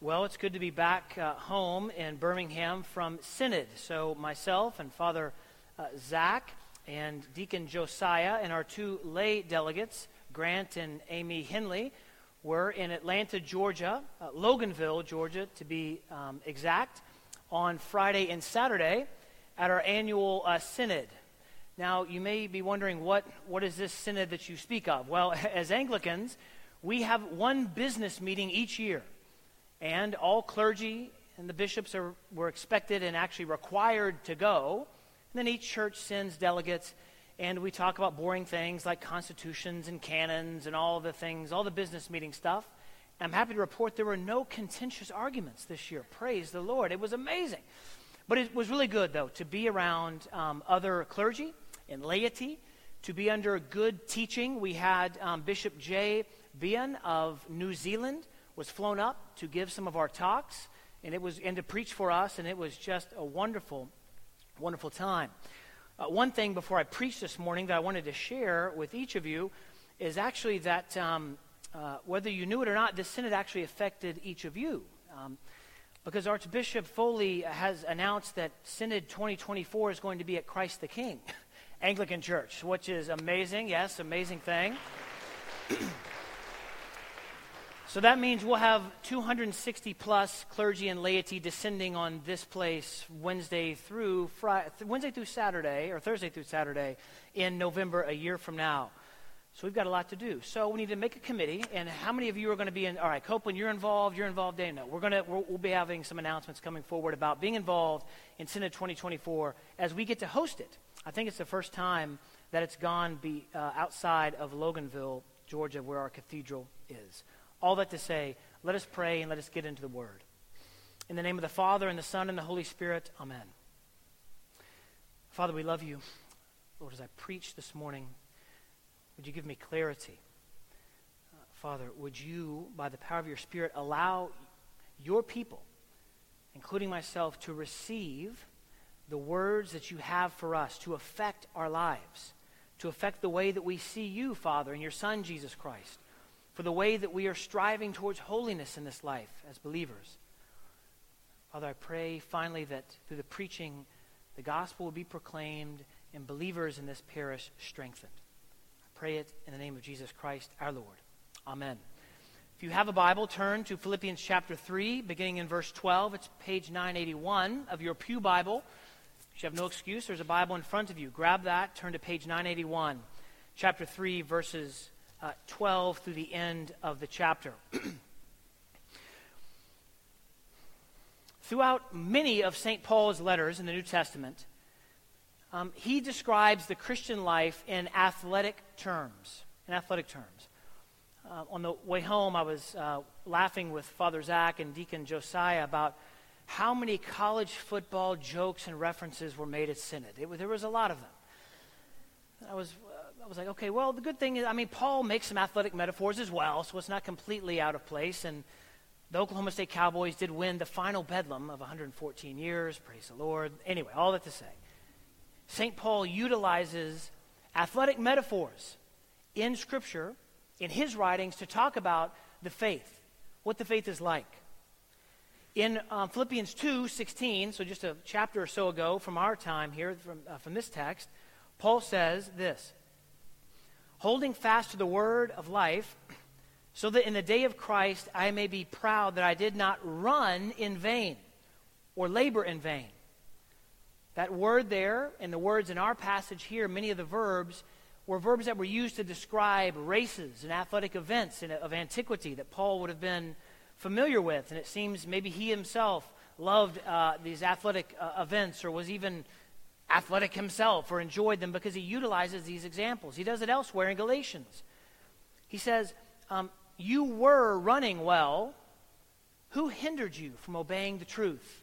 Well, it's good to be back uh, home in Birmingham from Synod. So, myself and Father uh, Zach and Deacon Josiah and our two lay delegates, Grant and Amy Henley, were in Atlanta, Georgia, uh, Loganville, Georgia, to be um, exact, on Friday and Saturday at our annual uh, Synod. Now, you may be wondering, what, what is this Synod that you speak of? Well, as Anglicans, we have one business meeting each year and all clergy and the bishops are, were expected and actually required to go. And then each church sends delegates, and we talk about boring things like constitutions and canons and all the things, all the business meeting stuff. I'm happy to report there were no contentious arguments this year. Praise the Lord. It was amazing. But it was really good, though, to be around um, other clergy and laity, to be under good teaching. We had um, Bishop Jay Behan of New Zealand was flown up to give some of our talks and it was and to preach for us and it was just a wonderful wonderful time. Uh, one thing before i preach this morning that i wanted to share with each of you is actually that um, uh, whether you knew it or not this synod actually affected each of you. Um, because archbishop foley has announced that synod 2024 is going to be at christ the king anglican church which is amazing. Yes amazing thing So that means we'll have 260 plus clergy and laity descending on this place Wednesday through Friday, Wednesday through Saturday or Thursday through Saturday in November a year from now. So we've got a lot to do. So we need to make a committee. And how many of you are going to be in? All right, Copeland, you're involved. You're involved. Dana, we're going to we'll, be having some announcements coming forward about being involved in Synod 2024 as we get to host it. I think it's the first time that it's gone be, uh, outside of Loganville, Georgia, where our cathedral is. All that to say, let us pray and let us get into the Word. In the name of the Father, and the Son, and the Holy Spirit, Amen. Father, we love you. Lord, as I preach this morning, would you give me clarity? Uh, Father, would you, by the power of your Spirit, allow your people, including myself, to receive the words that you have for us to affect our lives, to affect the way that we see you, Father, and your Son, Jesus Christ for the way that we are striving towards holiness in this life as believers. Father, I pray finally that through the preaching, the gospel will be proclaimed and believers in this parish strengthened. I pray it in the name of Jesus Christ our Lord. Amen. If you have a Bible, turn to Philippians chapter 3, beginning in verse 12. It's page 981 of your Pew Bible. If you have no excuse, there's a Bible in front of you. Grab that, turn to page 981, chapter 3, verses uh, 12 through the end of the chapter. Throughout many of St. Paul's letters in the New Testament, um, he describes the Christian life in athletic terms. In athletic terms. Uh, on the way home, I was uh, laughing with Father Zach and Deacon Josiah about how many college football jokes and references were made at Synod. It, there was a lot of them. I was I was like, okay, well, the good thing is, I mean, Paul makes some athletic metaphors as well, so it's not completely out of place. And the Oklahoma State Cowboys did win the final bedlam of 114 years. Praise the Lord. Anyway, all that to say, St. Paul utilizes athletic metaphors in Scripture, in his writings, to talk about the faith, what the faith is like. In um, Philippians 2 16, so just a chapter or so ago from our time here, from, uh, from this text, Paul says this holding fast to the word of life, so that in the day of Christ I may be proud that I did not run in vain or labor in vain. That word there, and the words in our passage here, many of the verbs, were verbs that were used to describe races and athletic events in, of antiquity that Paul would have been familiar with. And it seems maybe he himself loved uh, these athletic uh, events or was even athletic himself or enjoyed them because he utilizes these examples. He does it elsewhere in Galatians. He says, um, You were running well. Who hindered you from obeying the truth?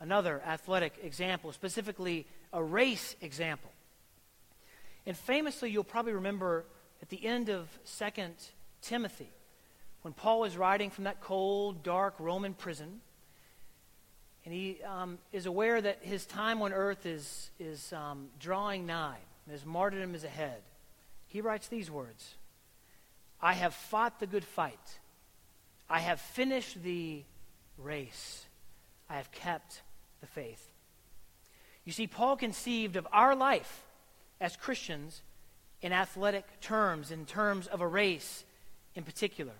Another athletic example, specifically a race example. And famously, you'll probably remember at the end of 2 Timothy, when Paul was writing from that cold, dark Roman prison, and he um, is aware that his time on earth is, is um, drawing nigh, his martyrdom is ahead. He writes these words I have fought the good fight, I have finished the race. I have kept the faith. You see, Paul conceived of our life as Christians in athletic terms, in terms of a race in particular.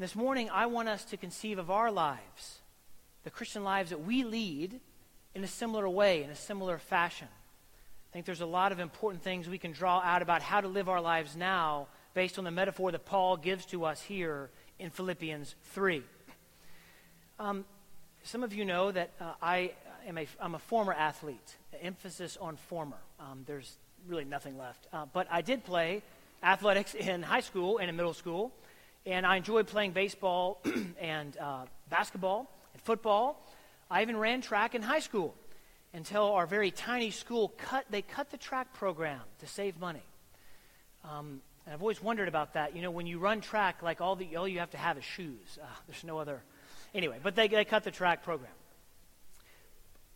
This morning, I want us to conceive of our lives, the Christian lives that we lead, in a similar way, in a similar fashion. I think there's a lot of important things we can draw out about how to live our lives now based on the metaphor that Paul gives to us here in Philippians 3. Um, some of you know that uh, I am a, I'm a former athlete, emphasis on former. Um, there's really nothing left. Uh, but I did play athletics in high school and in middle school, and I enjoyed playing baseball and uh, basketball and football. I even ran track in high school until our very tiny school cut, they cut the track program to save money. Um, and I've always wondered about that. You know, when you run track, like all, the, all you have to have is shoes. Uh, there's no other. Anyway, but they, they cut the track program.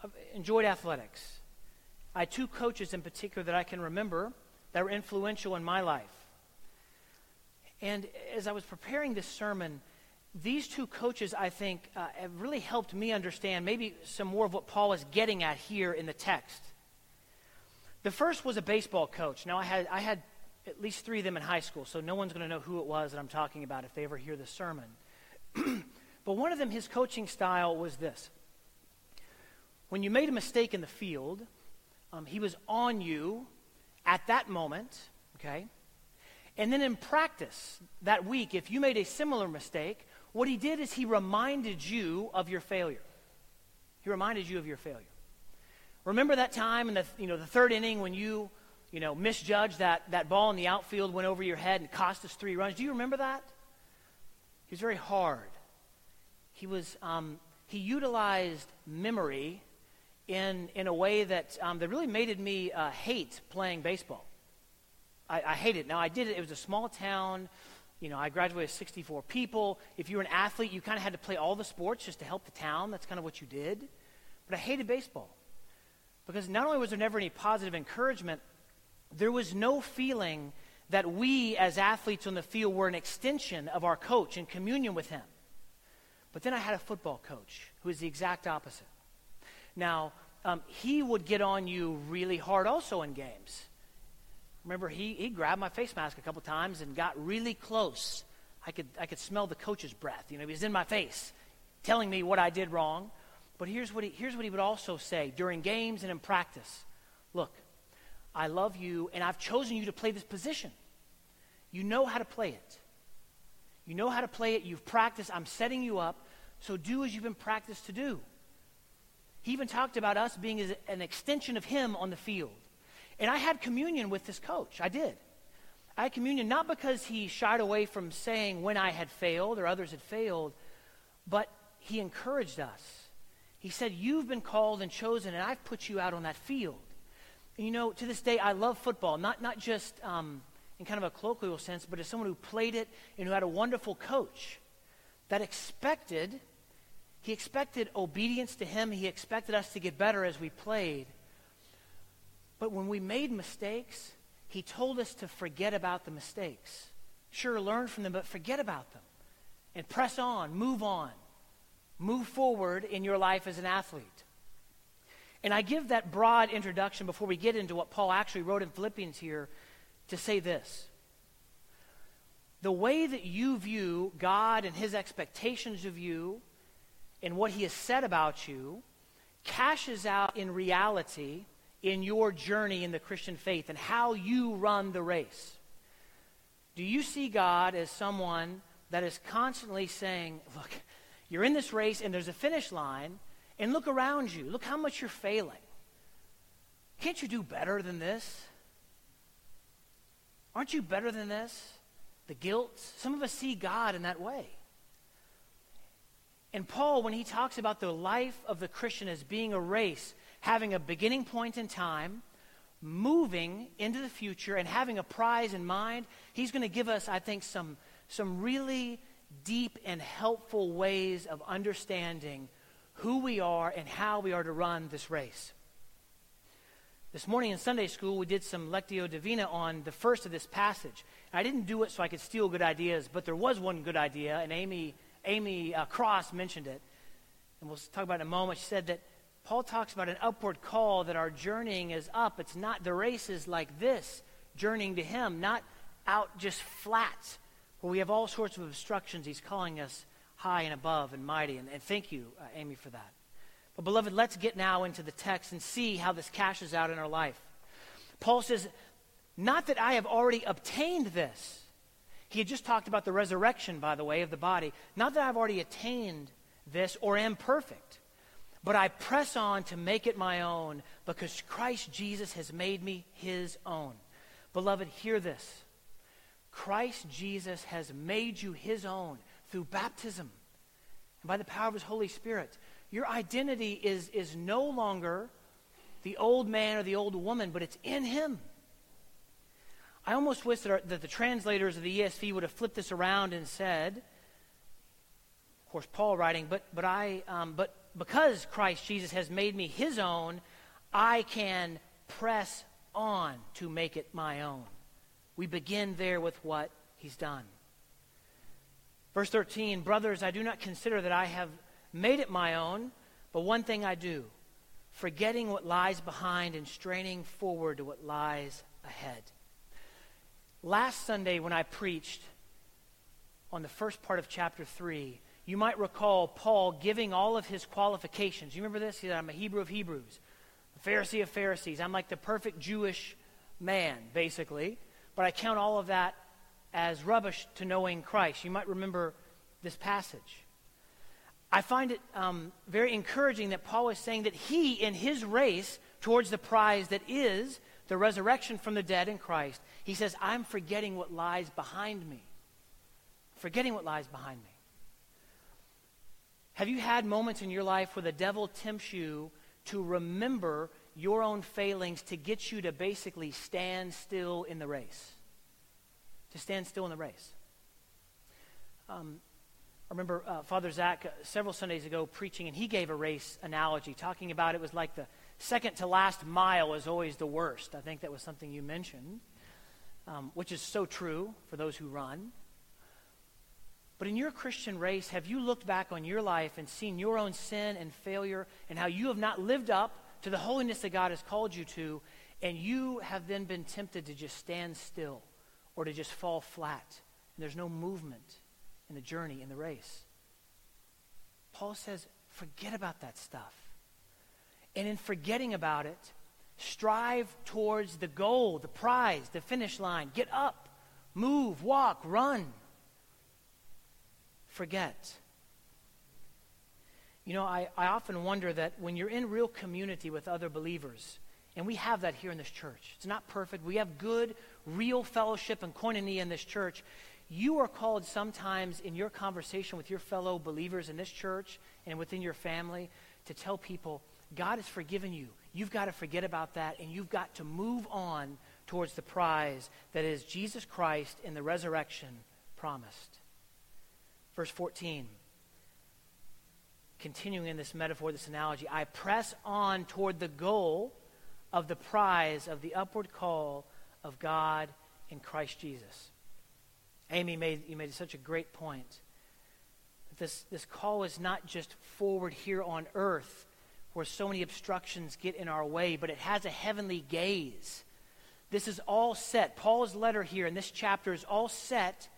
I've enjoyed athletics. I had two coaches in particular that I can remember that were influential in my life. And as I was preparing this sermon, these two coaches, I think, uh, have really helped me understand maybe some more of what Paul is getting at here in the text. The first was a baseball coach. Now, I had, I had at least three of them in high school, so no one's going to know who it was that I'm talking about if they ever hear this sermon. but one of them, his coaching style was this when you made a mistake in the field, um, he was on you at that moment, okay? And then in practice that week, if you made a similar mistake, what he did is he reminded you of your failure. He reminded you of your failure. Remember that time in the, you know, the third inning when you you know, misjudged that, that ball in the outfield went over your head and cost us three runs. Do you remember that? He was very hard. He was, um, he utilized memory in, in a way that, um, that really made me uh, hate playing baseball. I, I hated it. Now, I did it. It was a small town. You know, I graduated with 64 people. If you were an athlete, you kind of had to play all the sports just to help the town. That's kind of what you did. But I hated baseball. Because not only was there never any positive encouragement, there was no feeling that we as athletes on the field were an extension of our coach in communion with him. But then I had a football coach who was the exact opposite. Now, um, he would get on you really hard also in games. Remember, he, he grabbed my face mask a couple times and got really close. I could, I could smell the coach's breath. You know, he was in my face telling me what I did wrong. But here's what he, here's what he would also say during games and in practice Look, I love you, and I've chosen you to play this position. You know how to play it. You know how to play it. You've practiced. I'm setting you up. So do as you've been practiced to do. He even talked about us being an extension of him on the field. And I had communion with this coach. I did. I had communion not because he shied away from saying when I had failed or others had failed, but he encouraged us. He said, You've been called and chosen, and I've put you out on that field you know, to this day, I love football, not, not just um, in kind of a colloquial sense, but as someone who played it and who had a wonderful coach that expected, he expected obedience to him. He expected us to get better as we played. But when we made mistakes, he told us to forget about the mistakes. Sure, learn from them, but forget about them. And press on, move on, move forward in your life as an athlete. And I give that broad introduction before we get into what Paul actually wrote in Philippians here to say this. The way that you view God and his expectations of you and what he has said about you cashes out in reality in your journey in the Christian faith and how you run the race. Do you see God as someone that is constantly saying, Look, you're in this race and there's a finish line, and look around you. Look how much you're failing. Can't you do better than this? Aren't you better than this? The guilt. Some of us see God in that way. And Paul, when he talks about the life of the Christian as being a race, having a beginning point in time, moving into the future, and having a prize in mind, he's going to give us, I think, some, some really deep and helpful ways of understanding who we are and how we are to run this race. This morning in Sunday school, we did some Lectio Divina on the first of this passage. I didn't do it so I could steal good ideas, but there was one good idea, and Amy, Amy uh, Cross mentioned it, and we'll talk about it in a moment. She said that Paul talks about an upward call that our journeying is up. It's not, the race is like this, journeying to Him, not out just flat, where we have all sorts of obstructions. He's calling us high and above and mighty. And, and thank you, uh, Amy, for that. But, beloved, let's get now into the text and see how this cashes out in our life. Paul says, Not that I have already obtained this. He had just talked about the resurrection, by the way, of the body. Not that I've already attained this or am perfect, but I press on to make it my own because Christ Jesus has made me his own. Beloved, hear this. Christ Jesus has made you his own through baptism and by the power of his Holy Spirit. Your identity is, is no longer the old man or the old woman, but it's in him. I almost wish that, our, that the translators of the ESV would have flipped this around and said, of course, Paul writing, but, but, I, um, but because Christ Jesus has made me his own, I can press on to make it my own. We begin there with what he's done. Verse 13 Brothers, I do not consider that I have made it my own, but one thing I do, forgetting what lies behind and straining forward to what lies ahead. Last Sunday, when I preached on the first part of chapter 3, you might recall Paul giving all of his qualifications. You remember this? He said, I'm a Hebrew of Hebrews, a Pharisee of Pharisees. I'm like the perfect Jewish man, basically. But I count all of that as rubbish to knowing Christ. You might remember this passage. I find it um, very encouraging that Paul is saying that he, in his race towards the prize that is the resurrection from the dead in Christ, he says, I'm forgetting what lies behind me. Forgetting what lies behind me. Have you had moments in your life where the devil tempts you to remember your own failings to get you to basically stand still in the race? To stand still in the race. Um, I remember uh, Father Zach uh, several Sundays ago preaching, and he gave a race analogy, talking about it was like the second to last mile is always the worst. I think that was something you mentioned, um, which is so true for those who run. But in your Christian race, have you looked back on your life and seen your own sin and failure and how you have not lived up to the holiness that God has called you to, and you have then been tempted to just stand still or to just fall flat, and there's no movement in the journey, in the race? Paul says, forget about that stuff. And in forgetting about it, strive towards the goal, the prize, the finish line. Get up, move, walk, run. Forget. You know, I, I often wonder that when you're in real community with other believers, and we have that here in this church, it's not perfect. We have good, real fellowship and koinonia in this church. You are called sometimes in your conversation with your fellow believers in this church and within your family to tell people, God has forgiven you. You've got to forget about that, and you've got to move on towards the prize that is Jesus Christ in the resurrection promised. Verse 14, continuing in this metaphor, this analogy, I press on toward the goal of the prize of the upward call of God in Christ Jesus. Amy made you made such a great point. This this call is not just forward here on earth where so many obstructions get in our way, but it has a heavenly gaze. This is all set. Paul's letter here in this chapter is all set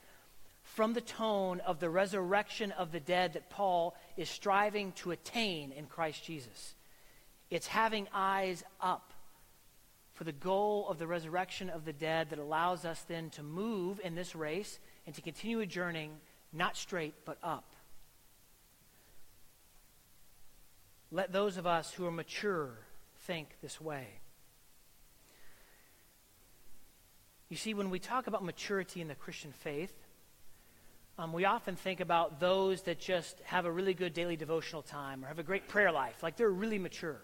from the tone of the resurrection of the dead that Paul is striving to attain in Christ Jesus. It's having eyes up for the goal of the resurrection of the dead that allows us then to move in this race and to continue a journey not straight but up. Let those of us who are mature think this way. You see, when we talk about maturity in the Christian faith, um, we often think about those that just have a really good daily devotional time or have a great prayer life, like they're really mature.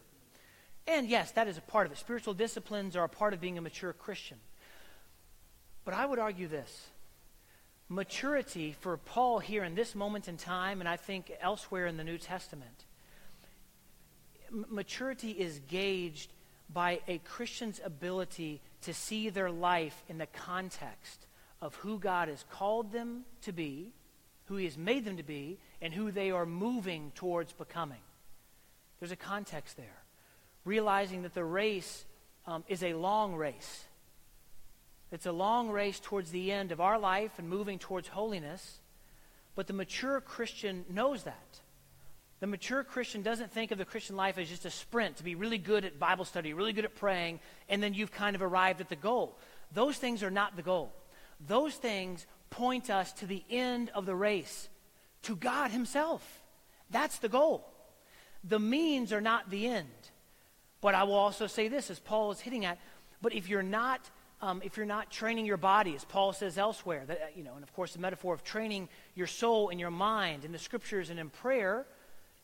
And yes, that is a part of it. Spiritual disciplines are a part of being a mature Christian. But I would argue this maturity for Paul here in this moment in time, and I think elsewhere in the New Testament, m- maturity is gauged by a Christian's ability to see their life in the context of who God has called them to be who He has made them to be, and who they are moving towards becoming. There's a context there. Realizing that the race um, is a long race. It's a long race towards the end of our life and moving towards holiness. But the mature Christian knows that. The mature Christian doesn't think of the Christian life as just a sprint to be really good at Bible study, really good at praying, and then you've kind of arrived at the goal. Those things are not the goal. Those things point us to the end of the race, to God Himself. That's the goal. The means are not the end. But I will also say this, as Paul is hitting at, but if you're not um, if you're not training your body, as Paul says elsewhere, that, uh, you know, and of course the metaphor of training your soul and your mind in the scriptures and in prayer,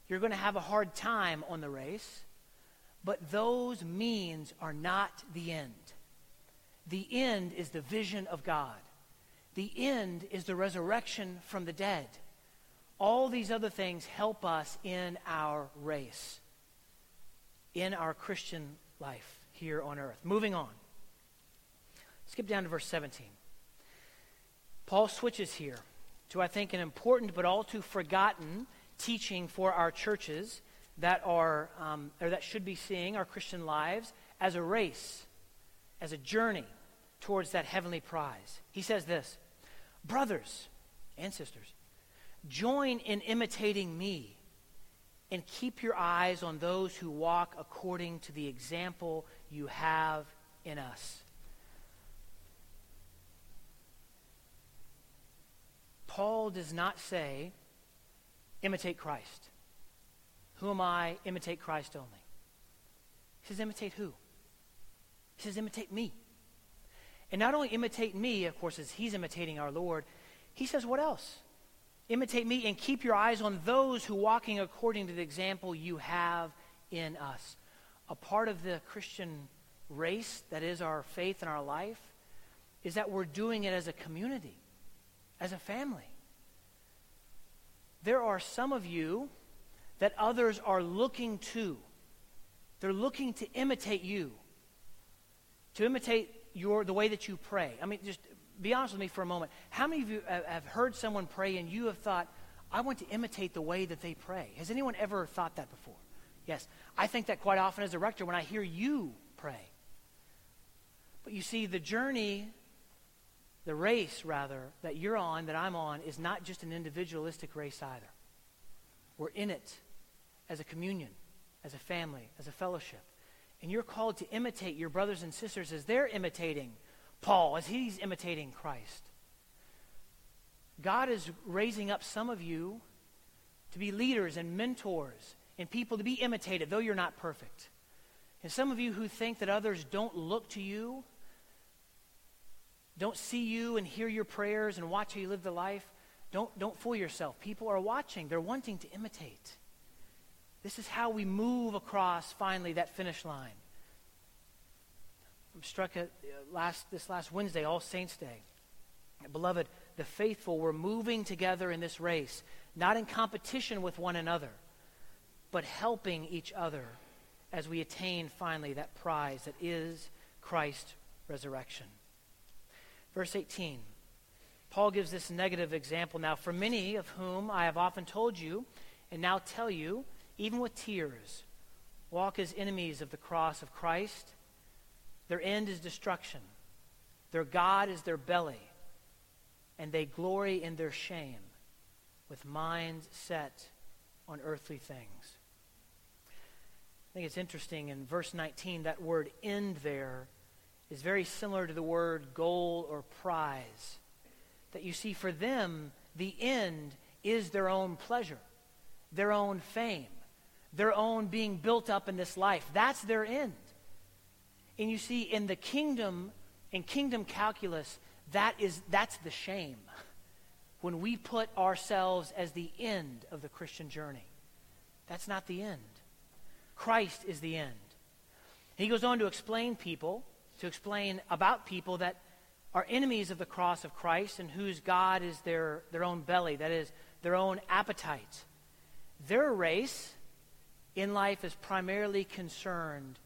you're going to have a hard time on the race. But those means are not the end. The end is the vision of God. The end is the resurrection from the dead. All these other things help us in our race, in our Christian life here on earth. Moving on. Skip down to verse 17. Paul switches here to, I think, an important but all too forgotten teaching for our churches that are um, or that should be seeing our Christian lives as a race, as a journey towards that heavenly prize. He says this, brothers and sisters, join in imitating me and keep your eyes on those who walk according to the example you have in us. Paul does not say, imitate Christ. Who am I? Imitate Christ only. He says, imitate who? He says, imitate me. And not only imitate me, of course, as he's imitating our Lord, he says, what else? Imitate me and keep your eyes on those who walking according to the example you have in us. A part of the Christian race that is our faith and our life is that we're doing it as a community as a family. There are some of you that others are looking to. They're looking to imitate you, to imitate your, the way that you pray. I mean, just be honest with me for a moment. How many of you have heard someone pray and you have thought, I want to imitate the way that they pray? Has anyone ever thought that before? Yes. I think that quite often as a rector when I hear you pray. But you see, the journey the race, rather, that you're on, that I'm on, is not just an individualistic race either. We're in it as a communion, as a family, as a fellowship. And you're called to imitate your brothers and sisters as they're imitating Paul, as he's imitating Christ. God is raising up some of you to be leaders and mentors and people to be imitated, though you're not perfect. And some of you who think that others don't look to you don't see you and hear your prayers and watch how you live the life. Don't, don't fool yourself. People are watching, they're wanting to imitate. This is how we move across finally that finish line. I'm struck at uh, last, this last Wednesday, All Saints' Day. Beloved, the faithful were moving together in this race, not in competition with one another, but helping each other as we attain finally that prize that is Christ's resurrection. Verse 18. Paul gives this negative example now. For many of whom I have often told you, and now tell you, even with tears, walk as enemies of the cross of Christ. Their end is destruction. Their God is their belly, and they glory in their shame, with minds set on earthly things. I think it's interesting in verse 19, that word end there is very similar to the word goal or prize. That you see, for them, the end is their own pleasure, their own fame, their own being built up in this life. That's their end. And you see, in the kingdom, in kingdom calculus, that is, that's the shame. When we put ourselves as the end of the Christian journey, that's not the end. Christ is the end. He goes on to explain people to explain about people that are enemies of the cross of Christ and whose God is their, their own belly, that is, their own appetite. Their race in life is primarily concerned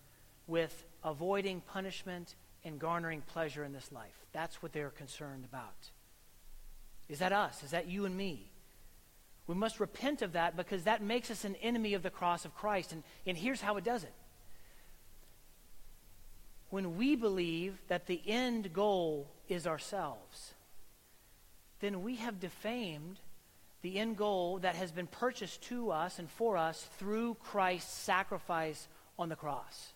with avoiding punishment and garnering pleasure in this life. That's what they're concerned about. Is that us? Is that you and me? We must repent of that because that makes us an enemy of the cross of Christ. And, and here's how it does it. When we believe that the end goal is ourselves, then we have defamed the end goal that has been purchased to us and for us through Christ's sacrifice on the cross.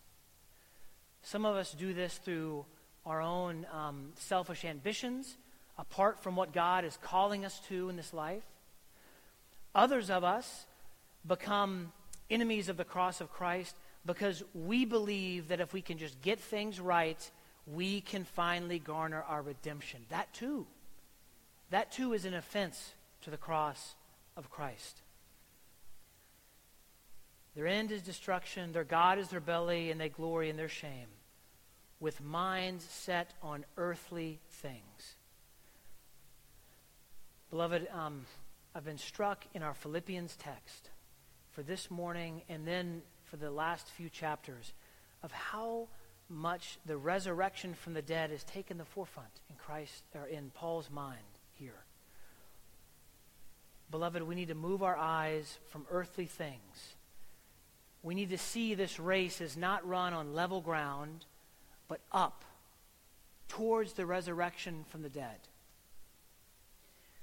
Some of us do this through our own um, selfish ambitions, apart from what God is calling us to in this life. Others of us become enemies of the cross of Christ because we believe that if we can just get things right, we can finally garner our redemption. That too. That too is an offense to the cross of Christ. Their end is destruction, their God is their belly, and they glory in their shame, with minds set on earthly things. Beloved, um, I've been struck in our Philippians text for this morning and then for the last few chapters of how much the resurrection from the dead has taken the forefront in Christ or in Paul's mind here. Beloved, we need to move our eyes from earthly things. We need to see this race is not run on level ground, but up towards the resurrection from the dead.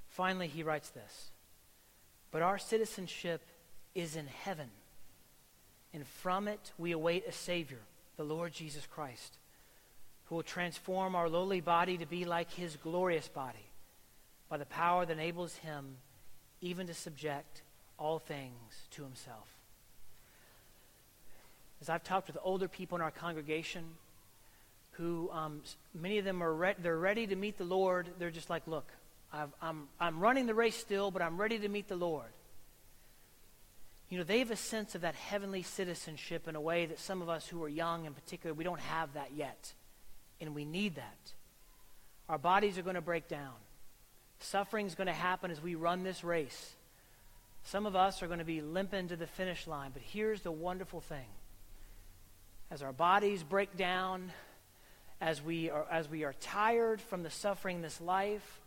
Finally, he writes this But our citizenship is in heaven, and from it we await a Savior, the Lord Jesus Christ, who will transform our lowly body to be like his glorious body by the power that enables him even to subject all things to himself. As I've talked with older people in our congregation, who um, many of them are re- they're ready to meet the Lord. They're just like, look, i I'm, I'm running the race still, but I'm ready to meet the Lord. You know, they have a sense of that heavenly citizenship in a way that some of us who are young in particular, we don't have that yet. And we need that. Our bodies are going to break down. Suffering is going to happen as we run this race. Some of us are going to be limping to the finish line, but here's the wonderful thing. As our bodies break down, as we are, as we are tired from the suffering in this life,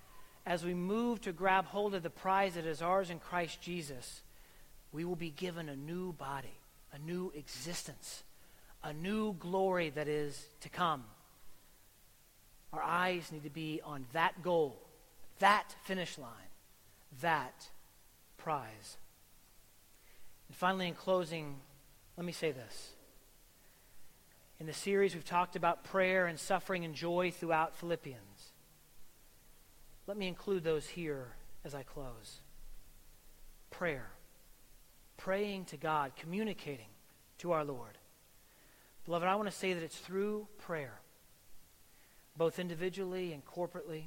as we move to grab hold of the prize that is ours in Christ Jesus, we will be given a new body, a new existence, a new glory that is to come. Our eyes need to be on that goal that finish line, that prize. And finally, in closing, let me say this. In the series, we've talked about prayer and suffering and joy throughout Philippians. Let me include those here as I close. Prayer. Praying to God, communicating to our Lord. Beloved, I want to say that it's through prayer, both individually and corporately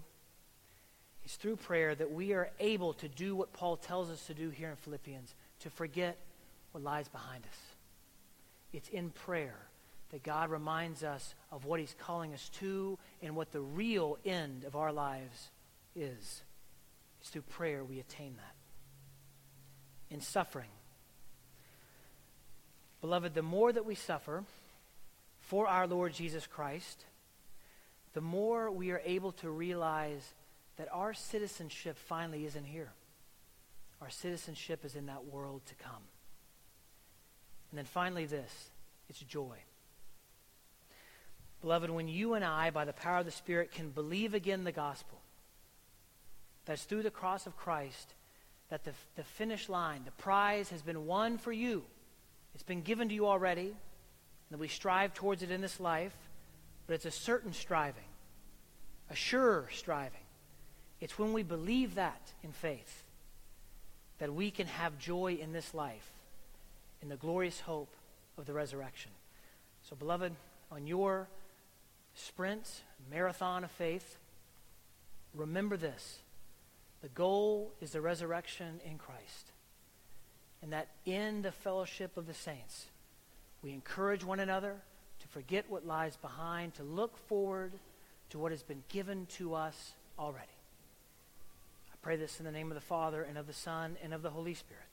it's through prayer that we are able to do what Paul tells us to do here in Philippians, to forget what lies behind us. It's in prayer that God reminds us of what he's calling us to and what the real end of our lives is. It's through prayer we attain that. In suffering. Beloved, the more that we suffer for our Lord Jesus Christ, the more we are able to realize that our citizenship finally isn't here. Our citizenship is in that world to come. And then finally, this it's joy. Beloved, when you and I, by the power of the Spirit, can believe again the gospel, that's through the cross of Christ, that the, the finish line, the prize has been won for you. It's been given to you already, and that we strive towards it in this life, but it's a certain striving, a sure striving it's when we believe that in faith that we can have joy in this life in the glorious hope of the resurrection. So, beloved, on your sprint, marathon of faith, remember this. The goal is the resurrection in Christ. And that in the fellowship of the saints, we encourage one another to forget what lies behind, to look forward to what has been given to us already pray this in the name of the Father, and of the Son, and of the Holy Spirit.